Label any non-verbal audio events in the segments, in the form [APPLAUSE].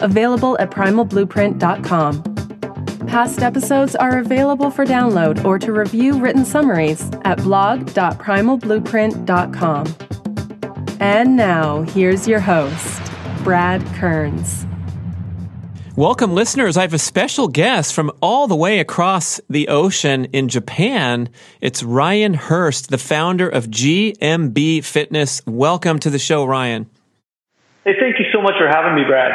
available at primalblueprint.com. Past episodes are available for download or to review written summaries at blog.primalblueprint.com. And now, here's your host, Brad Kearns. Welcome, listeners. I have a special guest from all the way across the ocean in Japan. It's Ryan Hurst, the founder of GMB Fitness. Welcome to the show, Ryan. Hey, thank you so much for having me, Brad.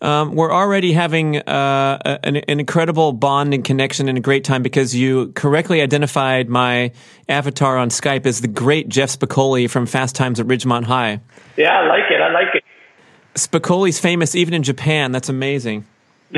Um, we're already having uh, an, an, incredible bond and connection and a great time because you correctly identified my avatar on Skype as the great Jeff Spicoli from Fast Times at Ridgemont High. Yeah, I like it. I like it. Spicoli's famous even in Japan. That's amazing. [LAUGHS]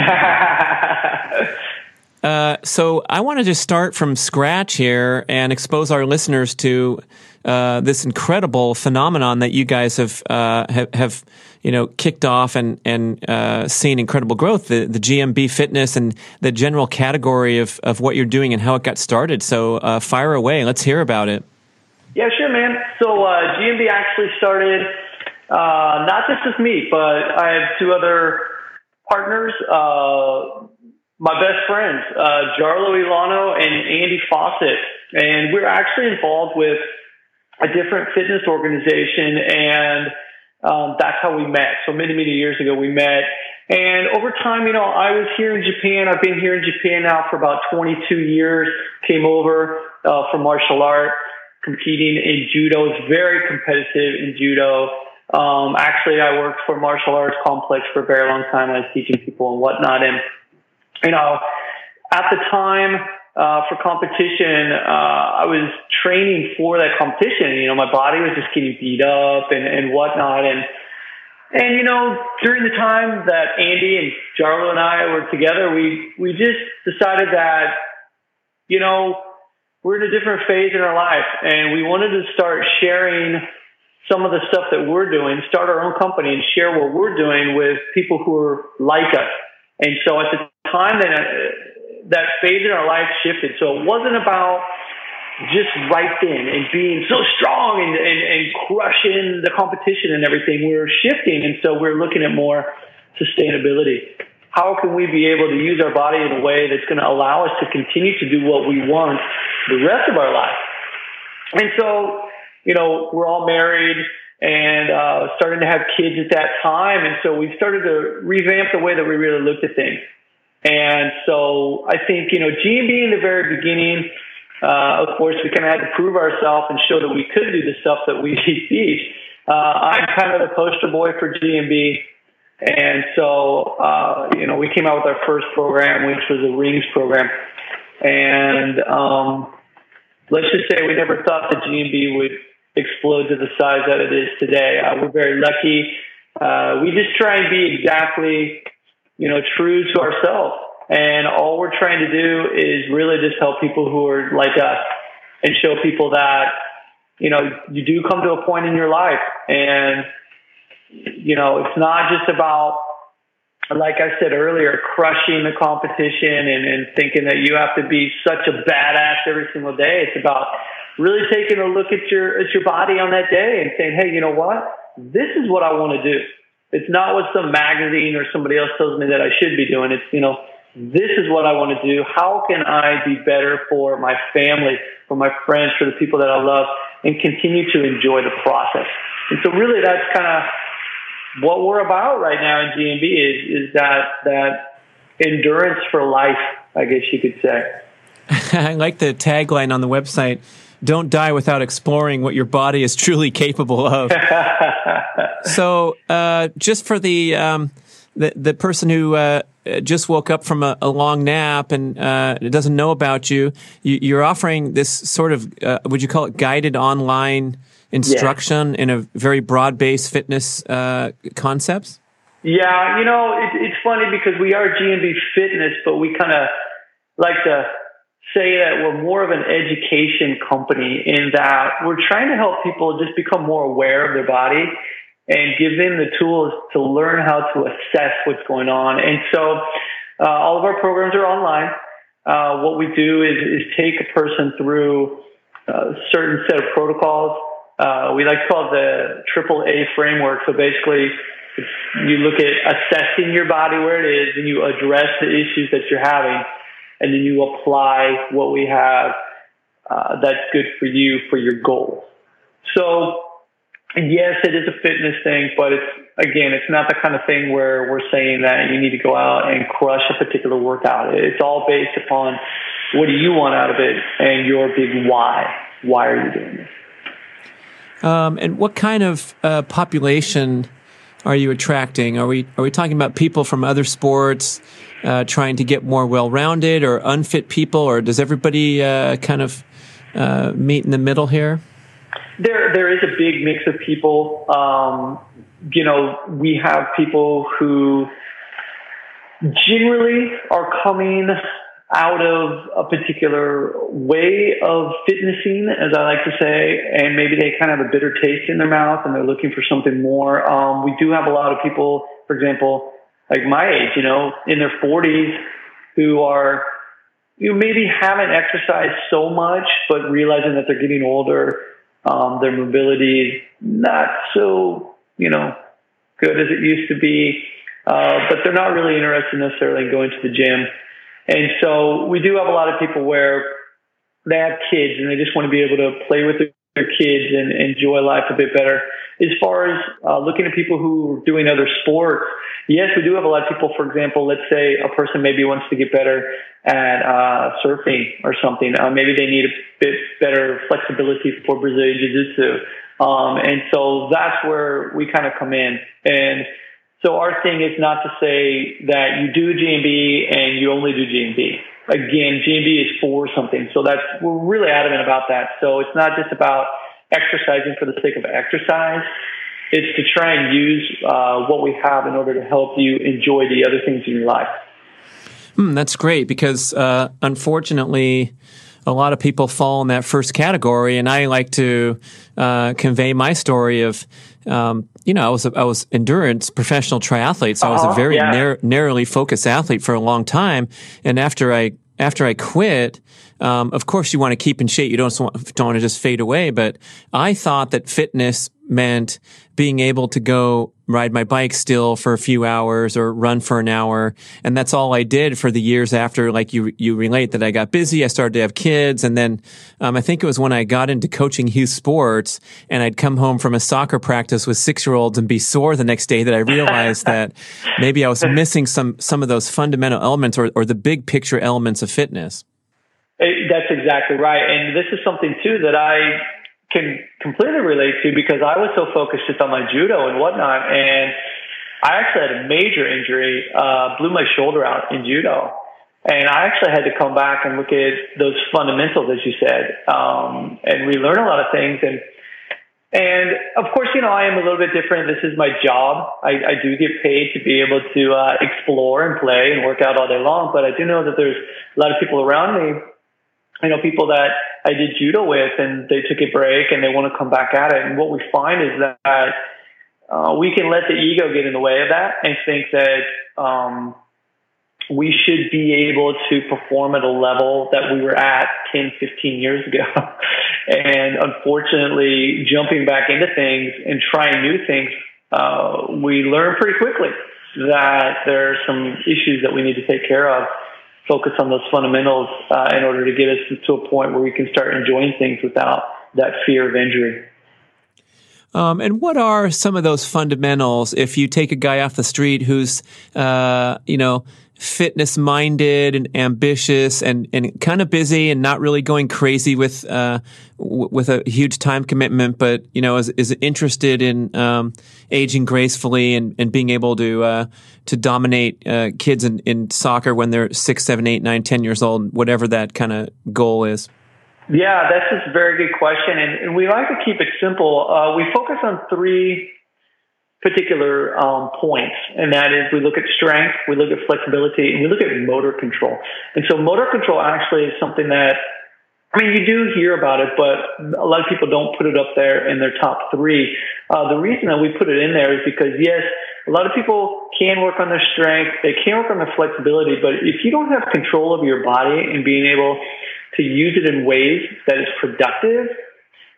uh, so I want to just start from scratch here and expose our listeners to uh, this incredible phenomenon that you guys have uh, have, have, you know kicked off and and uh, seen incredible growth. The the GMB fitness and the general category of of what you're doing and how it got started. So uh, fire away. Let's hear about it. Yeah, sure, man. So uh, GMB actually started uh, not just with me, but I have two other partners, uh, my best friends, uh, Jarlo Ilano and Andy Fawcett. And we're actually involved with a different fitness organization and um, that's how we met. So many, many years ago we met. And over time, you know, I was here in Japan. I've been here in Japan now for about 22 years. Came over uh, for martial art, competing in judo. It's very competitive in judo. Um, actually, I worked for Martial Arts Complex for a very long time. I was teaching people and whatnot. And, you know, at the time, uh, for competition, uh, I was training for that competition. You know, my body was just getting beat up and, and whatnot. And, and, you know, during the time that Andy and Jarlo and I were together, we, we just decided that, you know, we're in a different phase in our life and we wanted to start sharing some of the stuff that we're doing, start our own company and share what we're doing with people who are like us. And so at the time that uh, that phase in our life shifted. So it wasn't about just right then and being so strong and, and, and crushing the competition and everything. We were shifting. And so we're looking at more sustainability. How can we be able to use our body in a way that's going to allow us to continue to do what we want the rest of our life? And so you know, we're all married and uh, starting to have kids at that time. And so we started to revamp the way that we really looked at things. And so I think, you know, GMB in the very beginning, uh, of course, we kind of had to prove ourselves and show that we could do the stuff that we [LAUGHS] teach. Uh, I'm kind of the poster boy for GMB. And so, uh, you know, we came out with our first program, which was a rings program. And, um, let's just say we never thought that GMB would explode to the size that it is today. Uh, we're very lucky. Uh, we just try and be exactly, you know, true to ourselves. And all we're trying to do is really just help people who are like us and show people that, you know, you do come to a point in your life and, you know, it's not just about, like I said earlier, crushing the competition and, and thinking that you have to be such a badass every single day. It's about really taking a look at your at your body on that day and saying, hey, you know what? This is what I want to do. It's not what some magazine or somebody else tells me that I should be doing. It's you know, this is what I want to do. How can I be better for my family, for my friends, for the people that I love, and continue to enjoy the process? And so, really, that's kind of what we're about right now in GMB is is that that endurance for life, I guess you could say. [LAUGHS] I like the tagline on the website don't die without exploring what your body is truly [LAUGHS] capable of. [LAUGHS] so, uh, just for the, um, the the person who uh, just woke up from a, a long nap and uh, doesn't know about you, you, are offering this sort of uh, would you call it guided online instruction yeah. in a very broad based fitness uh, concepts? Yeah, you know, it, it's funny because we are GMB Fitness, but we kind of like to say that we're more of an education company in that we're trying to help people just become more aware of their body and give them the tools to learn how to assess what's going on. And so uh, all of our programs are online. Uh, what we do is, is take a person through a certain set of protocols. Uh, we like to call it the triple A framework. So basically, you look at assessing your body where it is and you address the issues that you're having and then you apply what we have uh, that's good for you for your goals. So yes, it is a fitness thing, but it's again, it's not the kind of thing where we're saying that you need to go out and crush a particular workout. It's all based upon what do you want out of it and your big why. Why are you doing this? Um, and what kind of uh, population are you attracting? Are we are we talking about people from other sports uh, trying to get more well-rounded, or unfit people, or does everybody uh, kind of uh, meet in the middle here? There there is a big mix of people. Um, you know, we have people who generally are coming out of a particular way of fitnessing, as I like to say, and maybe they kind of have a bitter taste in their mouth and they're looking for something more. Um, we do have a lot of people, for example, like my age, you know, in their 40s who are, you maybe haven't exercised so much, but realizing that they're getting older, um, their mobility is not so, you know, good as it used to be, uh, but they're not really interested necessarily in going to the gym. And so we do have a lot of people where they have kids and they just want to be able to play with their kids and enjoy life a bit better. As far as uh, looking at people who are doing other sports, yes, we do have a lot of people. For example, let's say a person maybe wants to get better at uh, surfing or something. Uh, maybe they need a bit better flexibility for Brazilian Jiu-Jitsu. Um, and so that's where we kind of come in. And so our thing is not to say that you do GMB and you only do GMB. Again, GMB is for something. So that's, we're really adamant about that. So it's not just about exercising for the sake of exercise. It's to try and use uh, what we have in order to help you enjoy the other things in your life. Mm, that's great because uh, unfortunately, a lot of people fall in that first category, and I like to uh, convey my story of um, you know, I was a, I was endurance professional triathlete, so uh-huh, I was a uh-huh. very yeah. nar- narrowly focused athlete for a long time. And after I after I quit, um, of course, you want to keep in shape. You don't don't want to just fade away. But I thought that fitness meant being able to go ride my bike still for a few hours or run for an hour. And that's all I did for the years after, like you, you relate that I got busy. I started to have kids. And then, um, I think it was when I got into coaching youth sports and I'd come home from a soccer practice with six year olds and be sore the next day that I realized that [LAUGHS] maybe I was missing some, some of those fundamental elements or, or the big picture elements of fitness. That's exactly right. And this is something too that I can completely relate to because I was so focused just on my judo and whatnot. And I actually had a major injury, uh, blew my shoulder out in judo. And I actually had to come back and look at those fundamentals, as you said, um, and relearn a lot of things. And, and of course, you know, I am a little bit different. This is my job. I, I do get paid to be able to, uh, explore and play and work out all day long. But I do know that there's a lot of people around me you know, people that I did judo with and they took a break and they want to come back at it. And what we find is that uh, we can let the ego get in the way of that and think that um, we should be able to perform at a level that we were at 10, 15 years ago. [LAUGHS] and unfortunately, jumping back into things and trying new things, uh, we learn pretty quickly that there are some issues that we need to take care of focus on those fundamentals uh, in order to get us to a point where we can start enjoying things without that fear of injury. Um, and what are some of those fundamentals if you take a guy off the street who's, uh, you know, fitness minded and ambitious and, and kind of busy and not really going crazy with, uh, w- with a huge time commitment, but, you know, is, is interested in, um, aging gracefully and, and being able to, uh, to dominate, uh, kids in, in soccer when they're six, seven, eight, nine, ten years old, whatever that kind of goal is. Yeah, that's a very good question. And, and we like to keep it simple. Uh, we focus on three particular um, points, and that is we look at strength, we look at flexibility, and we look at motor control. And so motor control actually is something that I mean, you do hear about it, but a lot of people don't put it up there in their top three. Uh, the reason that we put it in there is because yes, a lot of people can work on their strength, they can work on their flexibility, but if you don't have control of your body and being able to use it in ways that is productive,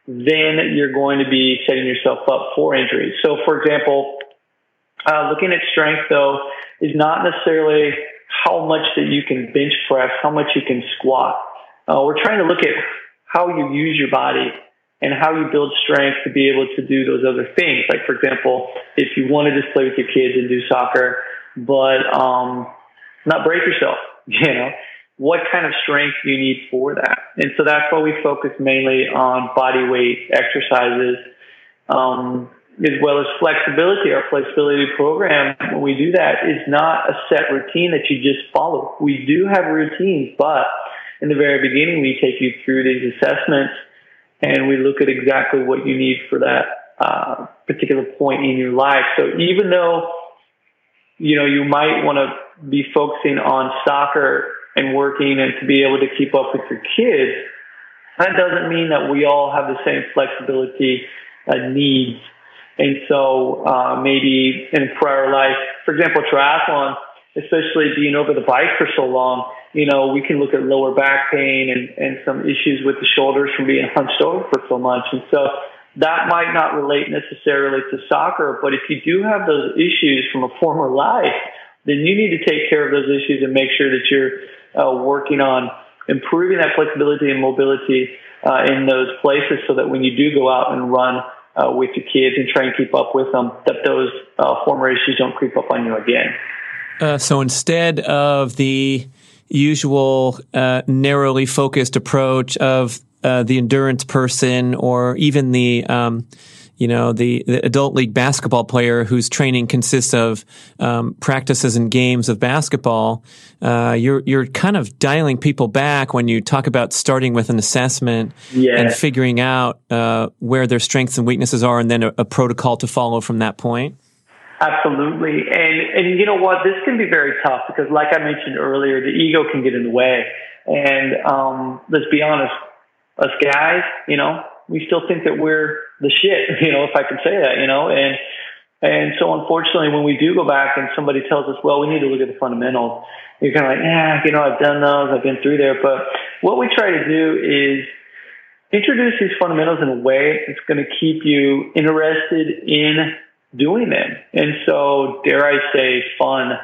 then you're going to be setting yourself up for injury. So, for example, uh, looking at strength though is not necessarily how much that you can bench press, how much you can squat uh, we're trying to look at how you use your body and how you build strength to be able to do those other things. Like, for example, if you want to just play with your kids and do soccer, but um, not break yourself, [LAUGHS] you know, what kind of strength you need for that? And so that's why we focus mainly on body weight exercises, um, as well as flexibility. Our flexibility program, when we do that, is not a set routine that you just follow. We do have routines, but in the very beginning, we take you through these assessments and we look at exactly what you need for that uh, particular point in your life. So even though, you know, you might want to be focusing on soccer and working and to be able to keep up with your kids, that doesn't mean that we all have the same flexibility uh, needs. And so uh, maybe in prior life, for example, triathlon, especially being over the bike for so long, you know, we can look at lower back pain and, and some issues with the shoulders from being hunched over for so much. And so that might not relate necessarily to soccer, but if you do have those issues from a former life, then you need to take care of those issues and make sure that you're uh, working on improving that flexibility and mobility uh, in those places so that when you do go out and run uh, with your kids and try and keep up with them, that those uh, former issues don't creep up on you again. Uh, so instead of the usual uh, narrowly focused approach of the endurance person or even the um, you know the, the, adult league basketball player whose training consists of um, practices and games of basketball. Uh, you're you're kind of dialing people back when you talk about starting with an assessment yeah. and figuring out uh, where their strengths and weaknesses are, and then a, a protocol to follow from that point. Absolutely. And, and you know what? This can be very tough because like I mentioned earlier, the ego can get in the way. And, um, let's be honest, us guys, you know, we still think that we're the shit, [LAUGHS] you know, if I can say that, you know, and, and so unfortunately, when we do go back and somebody tells us, well, we need to look at the fundamentals, you're kind of like, yeah, you know, I've done those, I've been through there. But what we try to do is introduce these fundamentals in a way that's going to keep you interested in doing them. And so, dare I say, fun.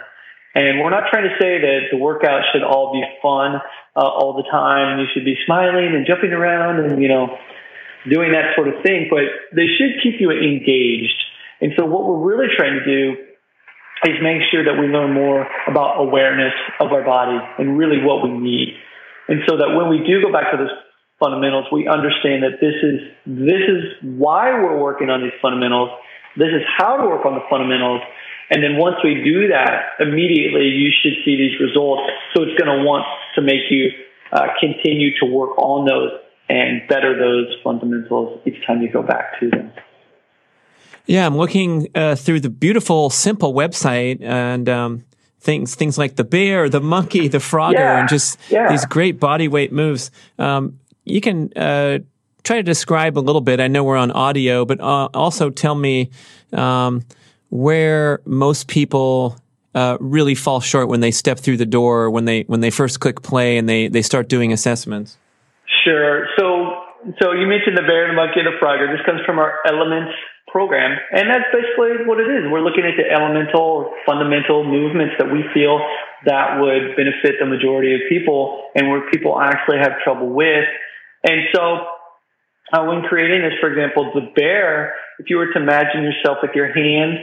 And we're not trying to say that the workout should all be fun uh, all the time. You should be smiling and jumping around and, you know, doing that sort of thing, but they should keep you engaged. And so what we're really trying to do is make sure that we learn more about awareness of our body and really what we need. And so that when we do go back to those fundamentals, we understand that this is, this is why we're working on these fundamentals this is how to work on the fundamentals. And then once we do that, immediately you should see these results. So it's going to want to make you uh, continue to work on those and better those fundamentals each time you go back to them. Yeah, I'm looking uh, through the beautiful, simple website and um, things things like the bear, the monkey, the frogger, yeah, and just yeah. these great body weight moves. Um, you can uh, try to describe a little bit. I know we're on audio, but uh, also tell me um, where most people uh, really fall short when they step through the door, when they when they first click play and they they start doing assessments. Sure. So so you mentioned the bear, the monkey, and the frogger. This comes from our elements program, and that's basically what it is. We're looking at the elemental, fundamental movements that we feel that would benefit the majority of people, and where people actually have trouble with. And so uh, when creating this, for example, the bear, if you were to imagine yourself with your hands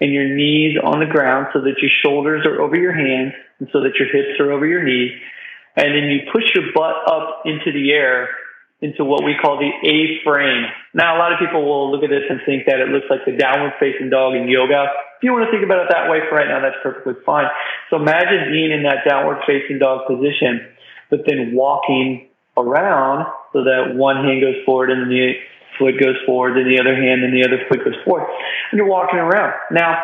and your knees on the ground so that your shoulders are over your hands and so that your hips are over your knees, and then you push your butt up into the air into what we call the A frame. Now, a lot of people will look at this and think that it looks like the downward facing dog in yoga. If you want to think about it that way for right now, that's perfectly fine. So imagine being in that downward facing dog position, but then walking around so that one hand goes forward and the foot goes forward, then the other hand, and the other foot goes forward, and you're walking around. Now,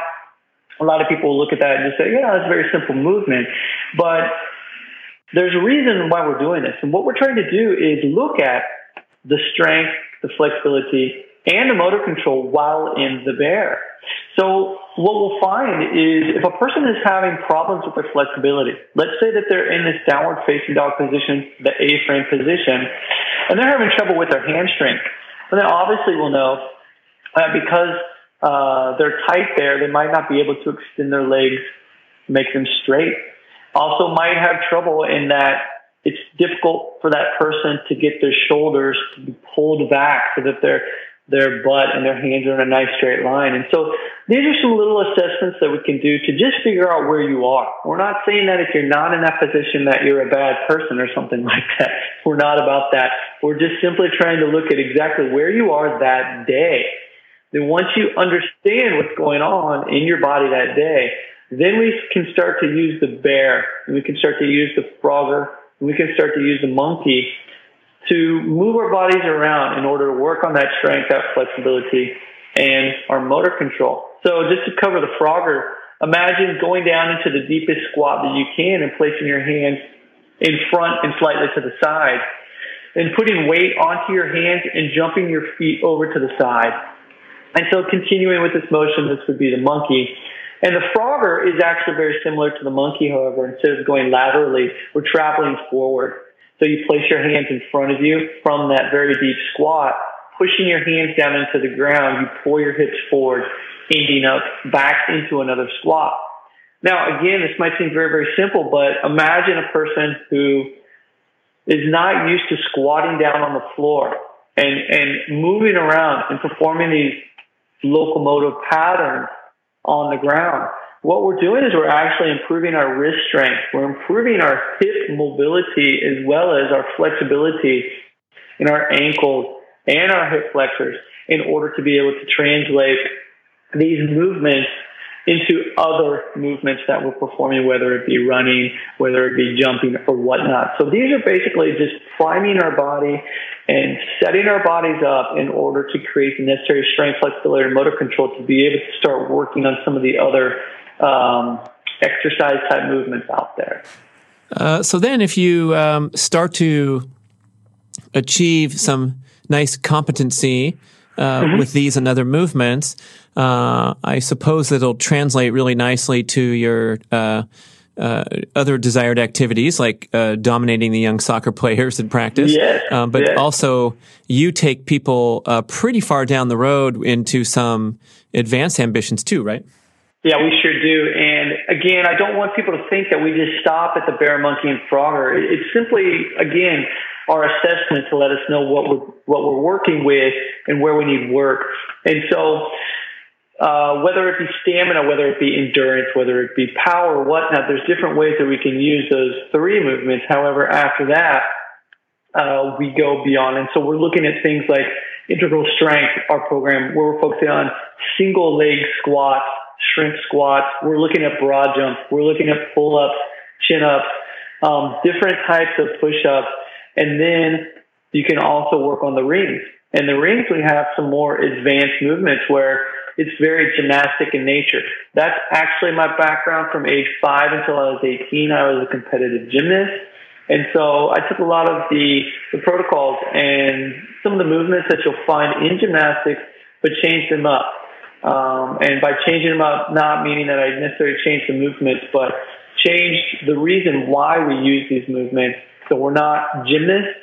a lot of people look at that and just say, yeah, that's a very simple movement. But there's a reason why we're doing this. And what we're trying to do is look at the strength, the flexibility, and the motor control while in the bear. So what we'll find is if a person is having problems with their flexibility, let's say that they're in this downward facing dog position, the A-frame position, and they're having trouble with their hamstring, well, then obviously we'll know because uh, they're tight there, they might not be able to extend their legs, make them straight. Also might have trouble in that it's difficult for that person to get their shoulders to be pulled back so that their their butt and their hands are in a nice straight line. And so these are some little assessments that we can do to just figure out where you are. We're not saying that if you're not in that position that you're a bad person or something [LAUGHS] like that. We're not about that. We're just simply trying to look at exactly where you are that day then once you understand what's going on in your body that day, then we can start to use the bear and we can start to use the frogger and we can start to use the monkey to move our bodies around in order to work on that strength, that flexibility, and our motor control. So just to cover the frogger, imagine going down into the deepest squat that you can and placing your hands in front and slightly to the side and putting weight onto your hands and jumping your feet over to the side. And so continuing with this motion, this would be the monkey. And the frogger is actually very similar to the monkey, however, instead of going laterally, we're traveling forward. So you place your hands in front of you from that very deep squat, pushing your hands down into the ground, you pull your hips forward, ending up back into another squat. Now, again, this might seem very, very simple, but imagine a person who is not used to squatting down on the floor and, and moving around and performing these locomotive patterns on the ground. What we're doing is we're actually improving our wrist strength. We're improving our hip mobility as well as our flexibility in our ankles and our hip flexors in order to be able to translate these movements into other movements that we're performing, whether it be running, whether it be jumping or whatnot. So these are basically just priming our body and setting our bodies up in order to create the necessary strength, flexibility, and motor control to be able to start working on some of the other um, exercise type movements out there. Uh, so then, if you um, start to achieve some nice competency uh, mm-hmm. with these and other movements, uh, I suppose it'll translate really nicely to your uh, uh, other desired activities like uh, dominating the young soccer [LAUGHS] players in practice. Yes, um, but yes. also, you take people uh, pretty far down the road into some advanced ambitions too, right? Yeah, we sure do. And again, I don't want people to think that we just stop at the bear, monkey, and frogger. It's simply, again, our assessment to let us know what we're what we're working with and where we need work. And so uh, whether it be stamina, whether it be endurance, whether it be power, whatnot, there's different ways that we can use those three movements. However, after that, uh, we go beyond. And so we're looking at things like integral strength, our program, where we're focusing on single leg squats, shrimp squats. We're looking at broad jumps. We're looking at pull ups, chin ups, um, different types of push ups. And then you can also work on the rings. And the rings, we have some more advanced movements where it's very gymnastic in nature. That's actually my background from age five until I was 18. I was a competitive gymnast. And so I took a lot of the, the protocols and some of the movements that you'll find in gymnastics, but changed them up. Um, and by changing them up, not meaning that I necessarily changed the movements, but changed the reason why we use these movements. So we're not gymnasts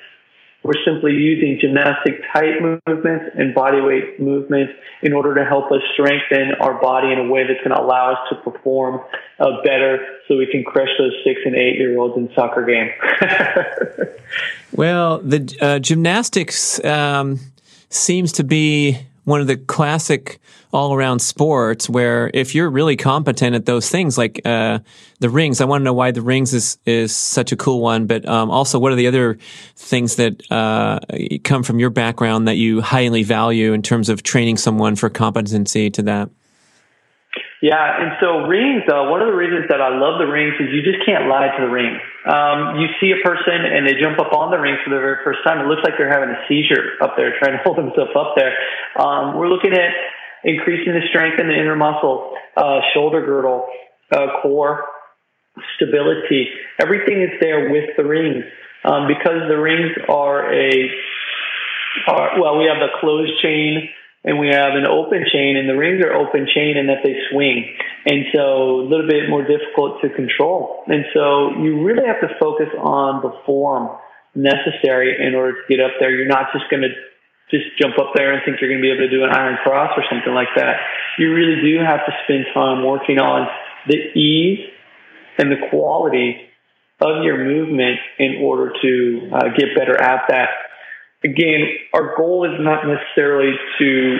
we're simply using gymnastic type movements and body weight movements in order to help us strengthen our body in a way that's going to allow us to perform uh, better so we can crush those six and eight year olds in soccer game. [LAUGHS] well, the uh, gymnastics um, seems to be one of the classic all around sports where if you're really competent at those things, like uh, the rings, I want to know why the rings is is such a cool one. But um, also, what are the other things that uh, come from your background that you highly value in terms of training someone for competency to that? Yeah, and so rings, uh, one of the reasons that I love the rings is you just can't lie to the ring. Um, you see a person and they jump up on the ring for the very first time. It looks like they're having a seizure up there, trying to [LAUGHS] hold themselves up there. Um, we're looking at increasing the strength in the inner muscle, uh, shoulder girdle, uh, core, stability. Everything is there with the rings. Um, because the rings are a, are, well, we have the closed chain and we have an open chain and the rings are open chain and that they swing. And so a little bit more difficult to control. And so you really have to focus on the form necessary in order to get up there. You're not just going to just jump up there and think you're going to be able to do an iron cross or something like that. You really do have to spend time working on the ease and the quality of your movement in order to uh, get better at that again, our goal is not necessarily to,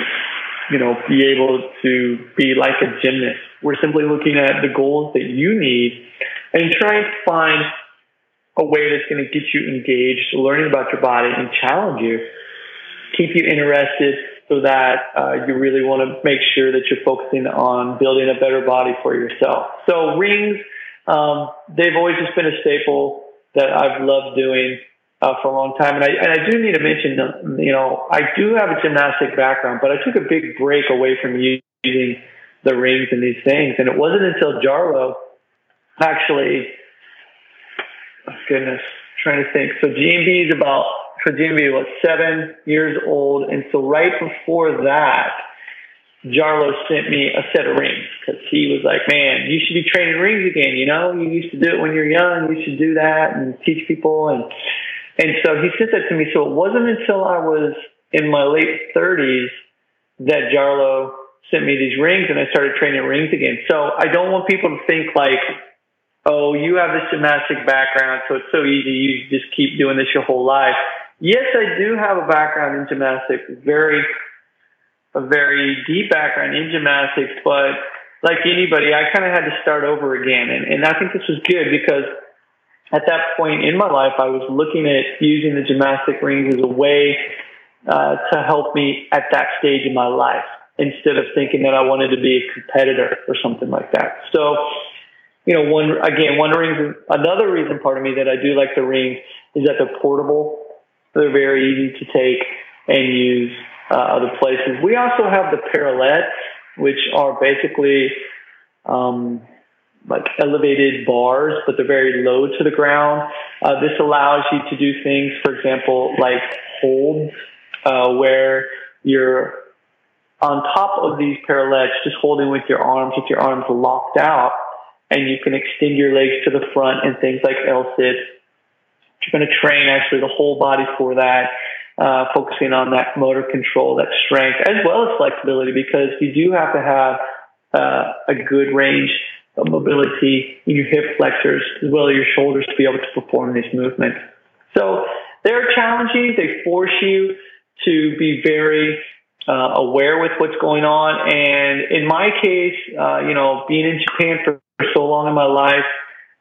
you know, be able to be like a gymnast. We're simply looking at the goals that you need and trying to find a way that's going to get you engaged, learning about your body and challenge you, keep you interested so that uh, you really want to make sure that you're focusing on building a better body for yourself. So rings, um, they've always just been a staple that I've loved doing uh, for a long time. And I, and I do need to mention, you know, I do have a gymnastic background, but I took a big break away from using the rings and these things. And it wasn't until Jarlo actually, oh goodness, trying to think. So GMB is about, for GMB was seven years old. And so right before that, Jarlo sent me a set of rings because he was like, man, you should be training rings again. You know, you used to do it when you're young. You should do that and teach people. And and so he sent that to me. So it wasn't until I was in my late 30s that Jarlo sent me these rings and I started training rings again. So I don't want people to think like, oh, you have this gymnastic background, so it's so easy. You just keep doing this your whole life. Yes, I do have a background in gymnastics, very, a very deep background in gymnastics, but like anybody, I kind of had to start over again. And, and I think this was good because at that point in my life, I was looking at using the gymnastic rings as a way uh, to help me at that stage in my life instead of thinking that I wanted to be a competitor or something like that. So, you know, one again, one reason, another reason, part of me that I do like the rings is that they're portable. They're very easy to take and use uh, other places. We also have the parallettes, which are basically um, like elevated bars, but they're very low to the ground. Uh, this allows you to do things, for example, like holds, uh, where you're on top of these parallettes, just holding with your arms, with your arms locked out, and you can extend your legs to the front and things like L-sit. You're going to train actually the whole body for that, uh, focusing on that motor control, that strength, as well as flexibility, because you do have to have uh, a good range mobility in your hip flexors as well as your shoulders to be able to perform these movements. So they're challenging. They force you to be very uh, aware with what's going on. And in my case, uh, you know, being in Japan for, for so long in my life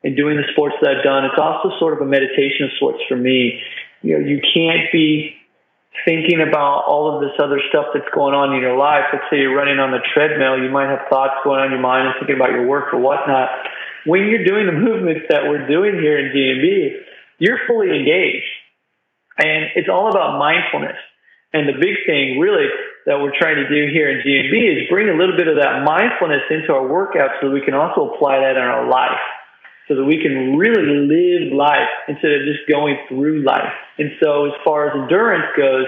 and doing the sports that I've done, it's also sort of a meditation of sorts for me. You know, you can't be thinking about all of this other stuff that's going on in your life. Let's say you're running on the treadmill, you might have thoughts going on in your mind and thinking about your work or whatnot. When you're doing the [LAUGHS] movements that we're doing here in GMB, you're fully engaged. And it's all about mindfulness. And the big thing really that we're trying to do here in GMB is bring a little bit of that mindfulness into our workout so that we can also apply that in our life so that we can really live life instead of just going through life. And so as far as endurance goes,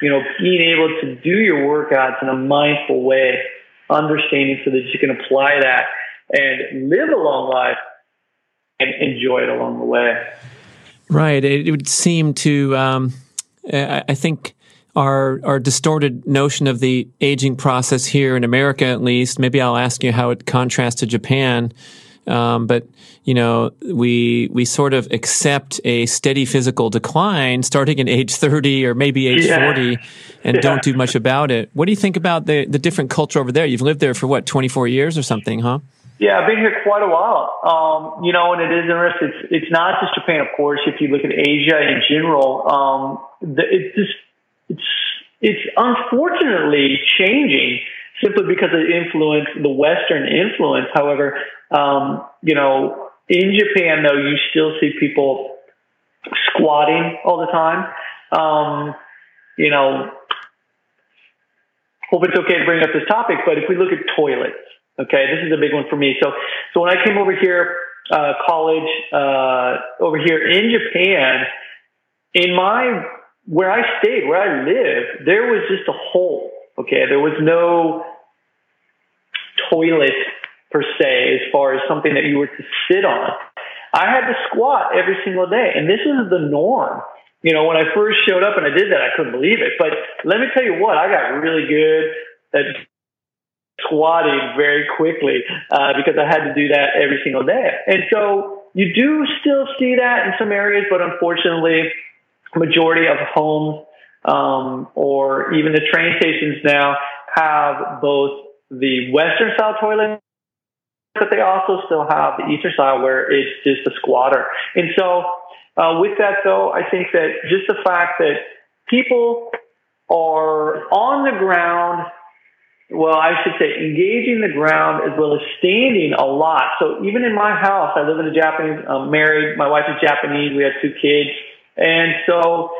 you know, being able to do your workouts in a mindful way, understanding so that you can apply that and live a long life and enjoy it along the way. Right. It, would seem to, um, I think, our our distorted notion of the aging process here in America, at least. Maybe I'll ask you how it contrasts to Japan. Um, but you know, we we sort of accept a steady physical decline starting at age 30 or maybe age yeah. 40 and yeah. don't do much about it. What do you think about the the different culture over there? You've lived there for what, 24 years or something, huh? Yeah, I've been here quite a while. Um, you know, and it is interesting. It's, it's not just Japan, of course. If you look at Asia in general, um, the, it's just, it's, it's unfortunately changing simply because of the influence, the Western influence. However, um, you know, in Japan though, you still see people squatting all the time. Um, you know, hope it's okay to bring up this topic, but if we look at toilets, okay, this is a big one for me. So, so when I came over here, uh, college, uh, over here in Japan, in my, where I stayed, where I lived, there was just a hole. Okay. There was no toilet per se, as far as something that you were to sit on. I had to squat every single day, and this is the norm. You know, when I first showed up and I did that, I couldn't believe it. But let me tell you what, I got really good at squatting very quickly uh, because I had to do that every single day. And so you do still see that in some areas, but unfortunately, majority of homes um, or even the train stations now have both the Western style toilet, but they also still have the Eastern style where it's just a squatter. And so uh, with that though, I think that just the fact that people are on the ground well, I should say engaging the ground as well as standing a lot. So even in my house, I live in a Japanese, I'm married, my wife is Japanese, we have two kids. And so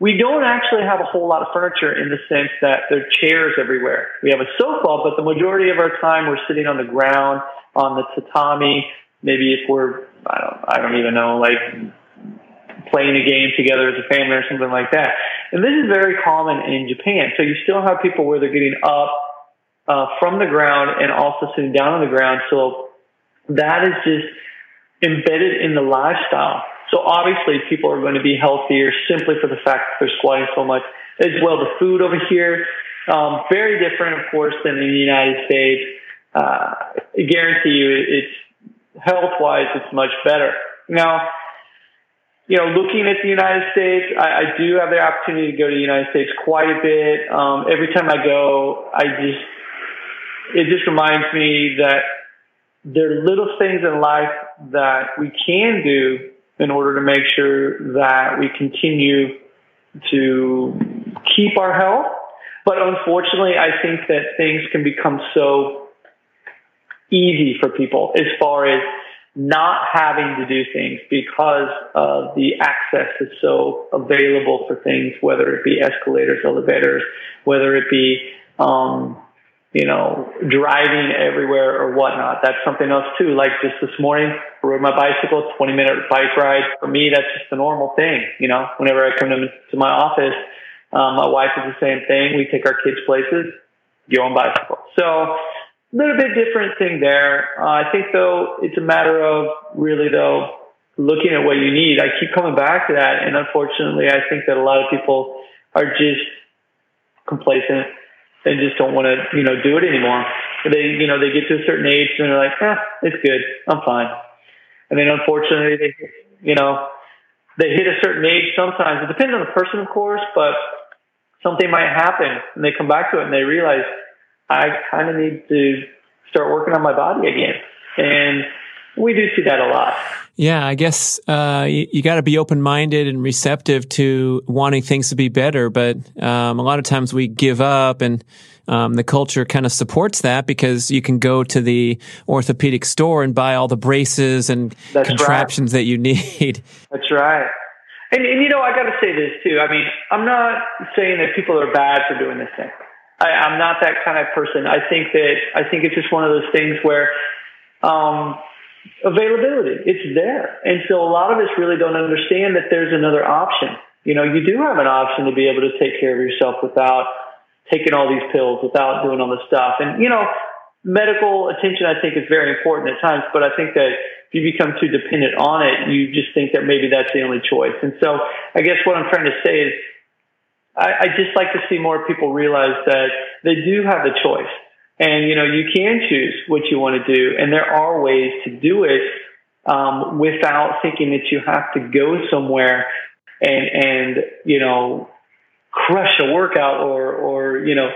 we don't actually have a whole lot of furniture in the sense that there are chairs everywhere. We have a sofa, but the majority of our time we're sitting on the ground, on the tatami. Maybe if we're, I don't, I don't even know, like playing a game together as a family or something like that. And this is very common in Japan. So you still have people where they're getting up uh, from the ground and also sitting down on the ground. So that is just embedded in the lifestyle. So obviously people are going to be healthier simply for the fact that they're squatting so much. As well, the food over here, um, very different, of course, than in the United States. Uh, I guarantee you it's health-wise, it's much better. Now, you know, looking at the United States, I, I do have the opportunity to go to the United States quite a bit. Um, every time I go, I just it just reminds me that there are little things in life that we can do in order to make sure that we continue to keep our health. But unfortunately, I think that things can become so easy for people as far as not having to do things because of the access is so available for things, whether it be escalators, elevators, whether it be um, you know, driving everywhere or whatnot. That's something else too. Like just this morning, I rode my bicycle, 20 minute bike ride. For me, that's just a normal thing. You know, whenever I come to, to my office, um, my wife is the same thing. We take our kids places, go on bicycle. So a little bit different thing there. Uh, I think though, it's a matter of really though, looking at what you need. I keep coming back to that. And unfortunately, I think that a lot of people are just complacent they just don't want to, you know, do it anymore. They, you know, they get to a certain age and they're like, eh, it's good. I'm fine. And then unfortunately, they, you know, they hit a certain age sometimes. It depends on the person, of course, but something might happen and they come back to it and they realize I kind of need to start working on my body again. And we do see that a lot. Yeah, I guess uh, you, you got to be open minded and receptive to wanting things to be better. But um, a lot of times we give up, and um, the culture kind of supports that because you can go to the orthopedic store and buy all the braces and That's contraptions right. that you need. [LAUGHS] That's right. And, and you know, I got to say this too. I mean, I'm not saying that people are bad for doing this thing. I, I'm not that kind of person. I think that I think it's just one of those things where um, availability. It's there. And so a lot of us really don't understand that there's another option. You know, you do have an option to be able to take care of yourself without taking all these pills, without doing all this stuff. And, you know, medical attention, I think, is very important at times, but I think that if you become too dependent on it, you just think that maybe that's the only choice. And so I guess what I'm trying to say is I, I just like to see more people realize that they do have the choice. And, you know, you can choose what you want to do. And there are ways to do it, um, without thinking that you have to go somewhere and, and, you know, crush a workout or, or, you know,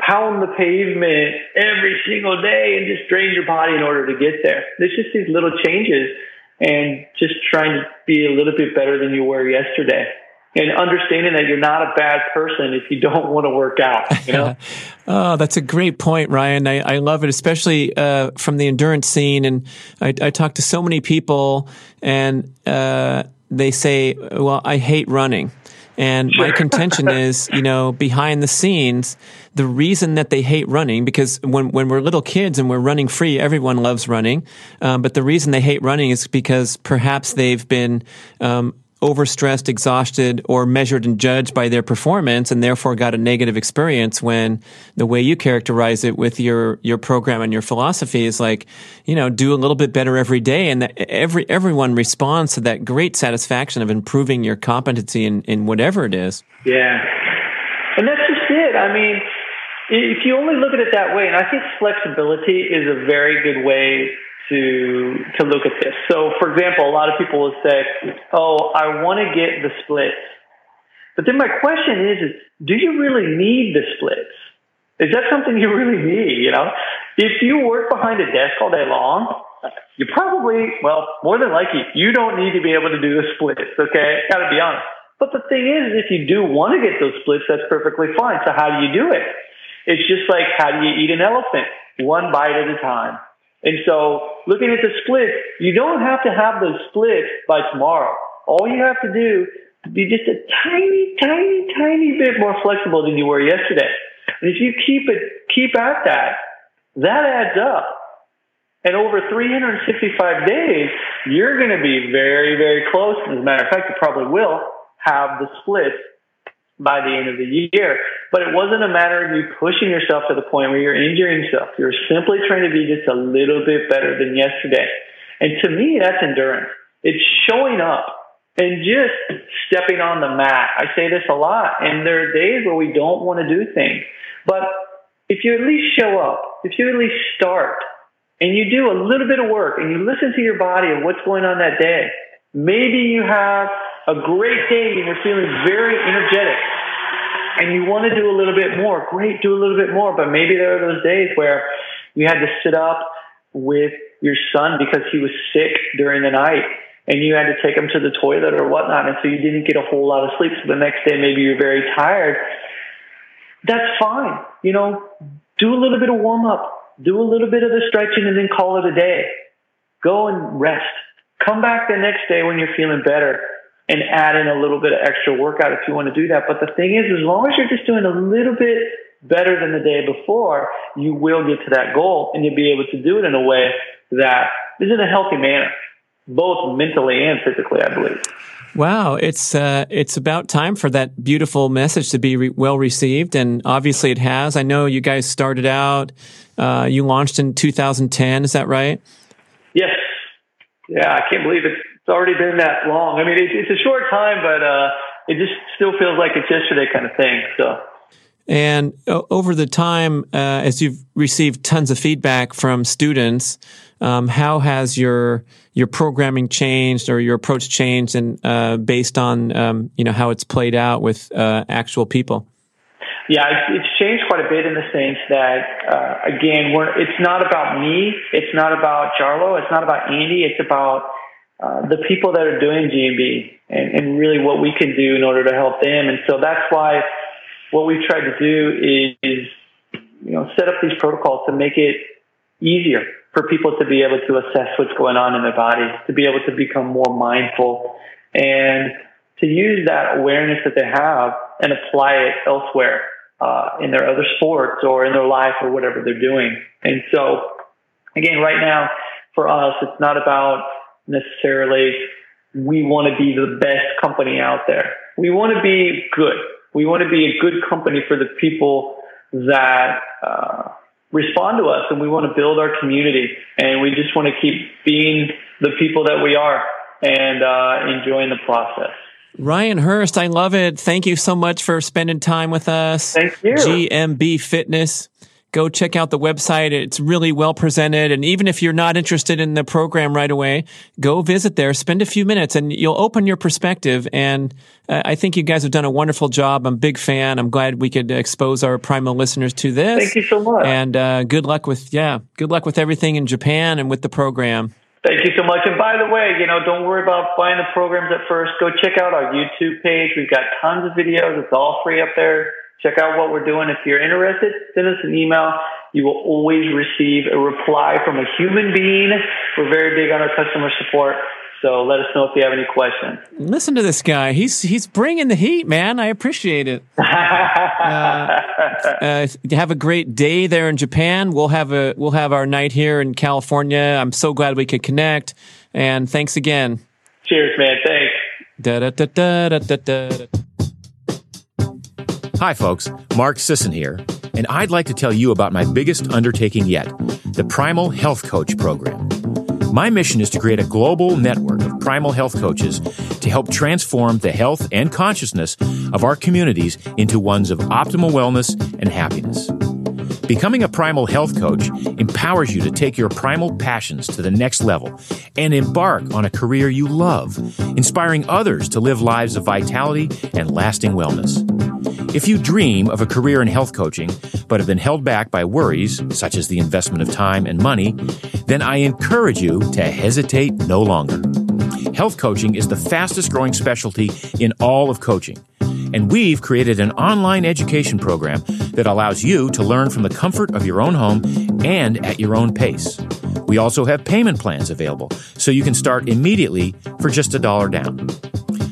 pound the pavement every single day and just drain your body in order to get there. There's just these little changes and just trying to be a little bit better than you were yesterday. And understanding that you're not a bad person if you don't want to work out. You know. [LAUGHS] oh, that's a great point, Ryan. I, I love it, especially uh, from the endurance scene. And I, I talk to so many people, and uh, they say, "Well, I hate running." And my [LAUGHS] contention is, you know, behind the scenes, the reason that they hate running, because when, when we're little kids and we're running free, everyone loves running. Um, but the reason they hate running is because perhaps they've been, um, overstressed, exhausted, or measured and judged by their performance, and therefore got a negative experience. When the way you characterize it with your your program and your philosophy is like, you know, do a little bit better every day, and every everyone responds to that great satisfaction of improving your competency in in whatever it is. Yeah, and that's just it. I mean. If you only look at it that way, and I think flexibility is a very good way to to look at this. So, for example, a lot of people will say, "Oh, I want to get the splits," but then my question is, is do you really need the splits? Is that something you really need? You know, if you work behind a desk all day long, you probably, well, more than likely, you don't need to be able to do the splits. Okay, got to be honest. But the thing is, if you do want to get those splits, that's perfectly fine. So how do you do it? It's just like how do you eat an elephant? One bite at a time. And so looking at the splits, you don't have to have those splits by tomorrow. All you have to do is be just a tiny, tiny, tiny bit more flexible than you were yesterday. And if you keep it, keep at that, that adds up. And over 365 days, you're going to be very, very close. As a matter of fact, you probably will have the splits by the end of the year. But it wasn't a matter of you pushing yourself to the point where you're injuring yourself. You're simply trying to be just a little bit better than yesterday. And to me, that's endurance. It's showing up and just stepping on the mat. I say this a lot, and there are days where we don't want to do things. But if you at least show up, if you at least start, and you do a little bit of work and you listen to your body and what's going on that day, maybe you have a great day and you're feeling very energetic and you want to do a little bit more, great, do a little bit more. But maybe there are those days where you had to sit up with your son because he was sick during the night and you had to take him to the toilet or whatnot. And so you didn't get a whole lot of sleep. So the next day, maybe you're very tired. That's fine. You know, do a little bit of warm up, do a little bit of the stretching and then call it a day. Go and rest. Come back the next day when you're feeling better and add in a little bit of extra workout if you want to do that. But the thing is, as long as you're just doing a little bit better than the day before, you will get to that goal and you'll be able to do it in a way that is in a healthy manner, both mentally and physically, I believe. Wow, it's uh, it's about time for that beautiful message to be re- well received, and obviously it has. I know you guys started out. Uh, you launched in 2010. Is that right? Yes. Yeah, I can't believe it's already been that long. I mean, it's, it's a short time, but uh, it just still feels like it's yesterday kind of thing. So. And uh, over the time, uh, as you've received tons of feedback from students, um, how has your your programming changed or your approach changed, and uh, based on um, you know how it's played out with uh, actual people? Yeah, it's, it's, changed quite a bit in the sense that uh, again, we're, it's not about me, it's not about Jarlo, it's not about Andy, it's about uh, the people that are doing GMB and, and, really what we can do in order to help them. And so that's why what we've tried to do is, you know, set up these protocols to make it easier for people to be able to assess what's going on in their bodies, to be able to become more mindful and to use that awareness that they have and apply it elsewhere uh, in their other sports or in their life or whatever they're doing. And so, again, right now for us, it's not about necessarily we want to be the best company out there. We want to be good. We want to be a good company for the people that uh, respond to us, and we want to build our community. And we just want to keep being the people that we are and uh, enjoying the process. Ryan Hurst, I love it. Thank you so much for spending time with us. Thank you. GMB Fitness go check out the website. It's really well presented. And even if you're not interested in the program right away, go visit there, spend a few minutes and you'll open your perspective. And uh, I think you guys have done a wonderful job. I'm a big fan. I'm glad we could expose our primal listeners to this. Thank you so much. And uh, good luck with, yeah, good luck with everything in Japan and with the program. Thank you so much. And by the way, you know, don't worry about buying the programs at first. Go check out our YouTube page. We've got tons of videos. It's all free up there. Check out what we're doing. If you're interested, send us an email. You will always receive a reply from a human being. We're very big on our customer support. So let us know if you have any questions. Listen to this guy. He's he's bringing the heat, man. I appreciate it. [LAUGHS] uh, uh, have a great day there in Japan. We'll have a we'll have our night here in California. I'm so glad we could connect. And thanks again. Cheers, man. Thanks. Da, da, da, Hi, folks. Mark Sisson here, and I'd like to tell you about my biggest undertaking yet the Primal Health Coach Program. My mission is to create a global network of primal health coaches to help transform the health and consciousness of our communities into ones of optimal wellness and happiness. Becoming a primal health coach empowers you to take your primal passions to the next level and embark on a career you love, inspiring others to live lives of vitality and lasting wellness. If you dream of a career in health coaching, but have been held back by worries, such as the investment of time and money, then I encourage you to hesitate no longer. Health coaching is the fastest growing specialty in all of coaching. And we've created an online education program that allows you to learn from the comfort of your own home and at your own pace. We also have payment plans available, so you can start immediately for just a dollar down.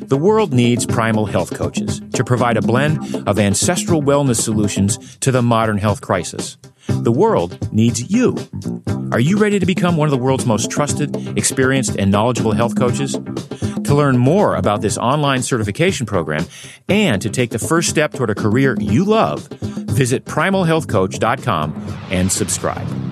The world needs primal health coaches to provide a blend of ancestral wellness solutions to the modern health crisis. The world needs you. Are you ready to become one of the world's most trusted, experienced, and knowledgeable health coaches? To learn more about this online certification program and to take the first step toward a career you love, visit primalhealthcoach.com and subscribe.